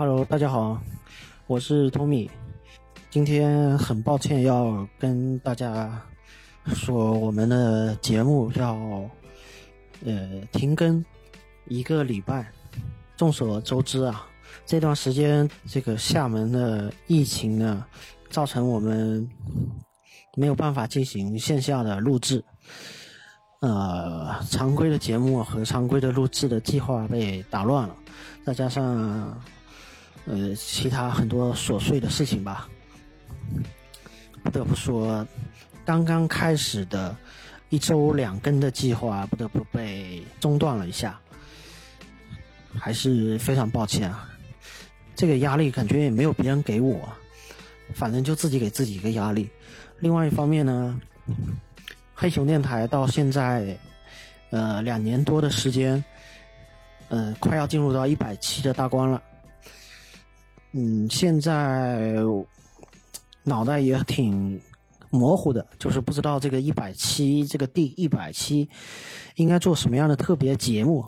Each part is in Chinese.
Hello，大家好，我是 Tommy。今天很抱歉要跟大家说，我们的节目要呃停更一个礼拜。众所周知啊，这段时间这个厦门的疫情呢，造成我们没有办法进行线下的录制。呃，常规的节目和常规的录制的计划被打乱了，再加上呃其他很多琐碎的事情吧，不得不说，刚刚开始的一周两更的计划不得不被中断了一下，还是非常抱歉啊。这个压力感觉也没有别人给我，反正就自己给自己一个压力。另外一方面呢。黑熊电台到现在，呃，两年多的时间，呃，快要进入到一百期的大关了。嗯，现在脑袋也挺模糊的，就是不知道这个一百期，这个第一百期应该做什么样的特别节目。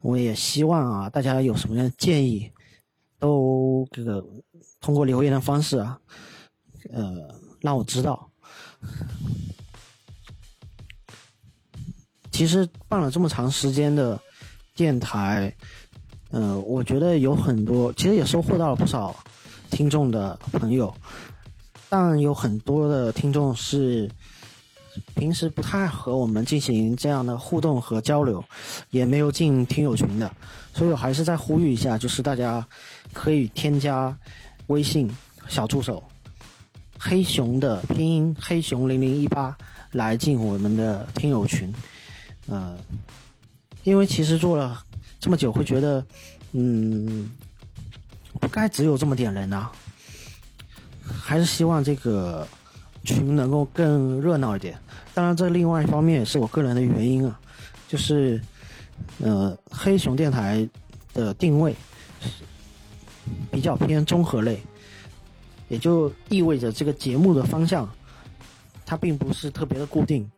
我也希望啊，大家有什么样的建议，都这个通过留言的方式啊，呃，让我知道。其实办了这么长时间的电台，嗯，我觉得有很多，其实也收获到了不少听众的朋友，但有很多的听众是平时不太和我们进行这样的互动和交流，也没有进听友群的，所以我还是再呼吁一下，就是大家可以添加微信小助手黑熊的拼音黑熊零零一八来进我们的听友群。嗯，因为其实做了这么久，会觉得，嗯，不该只有这么点人呐，还是希望这个群能够更热闹一点。当然，这另外一方面也是我个人的原因啊，就是，呃，黑熊电台的定位比较偏综合类，也就意味着这个节目的方向，它并不是特别的固定。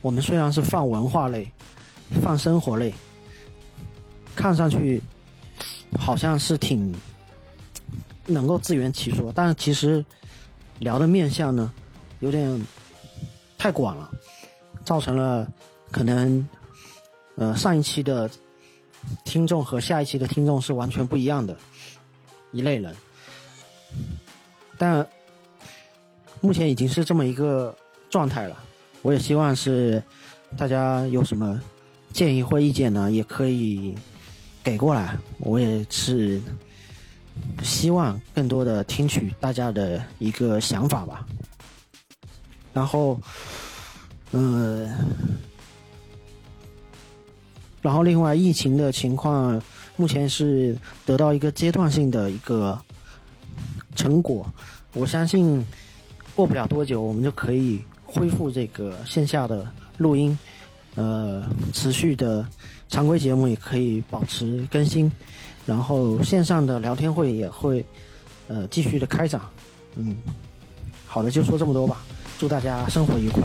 我们虽然是放文化类、放生活类，看上去好像是挺能够自圆其说，但是其实聊的面相呢，有点太广了，造成了可能呃上一期的听众和下一期的听众是完全不一样的一类人，但目前已经是这么一个状态了。我也希望是大家有什么建议或意见呢，也可以给过来。我也是希望更多的听取大家的一个想法吧。然后，嗯，然后另外疫情的情况目前是得到一个阶段性的一个成果，我相信过不了多久我们就可以。恢复这个线下的录音，呃，持续的常规节目也可以保持更新，然后线上的聊天会也会呃继续的开展，嗯，好的，就说这么多吧，祝大家生活愉快。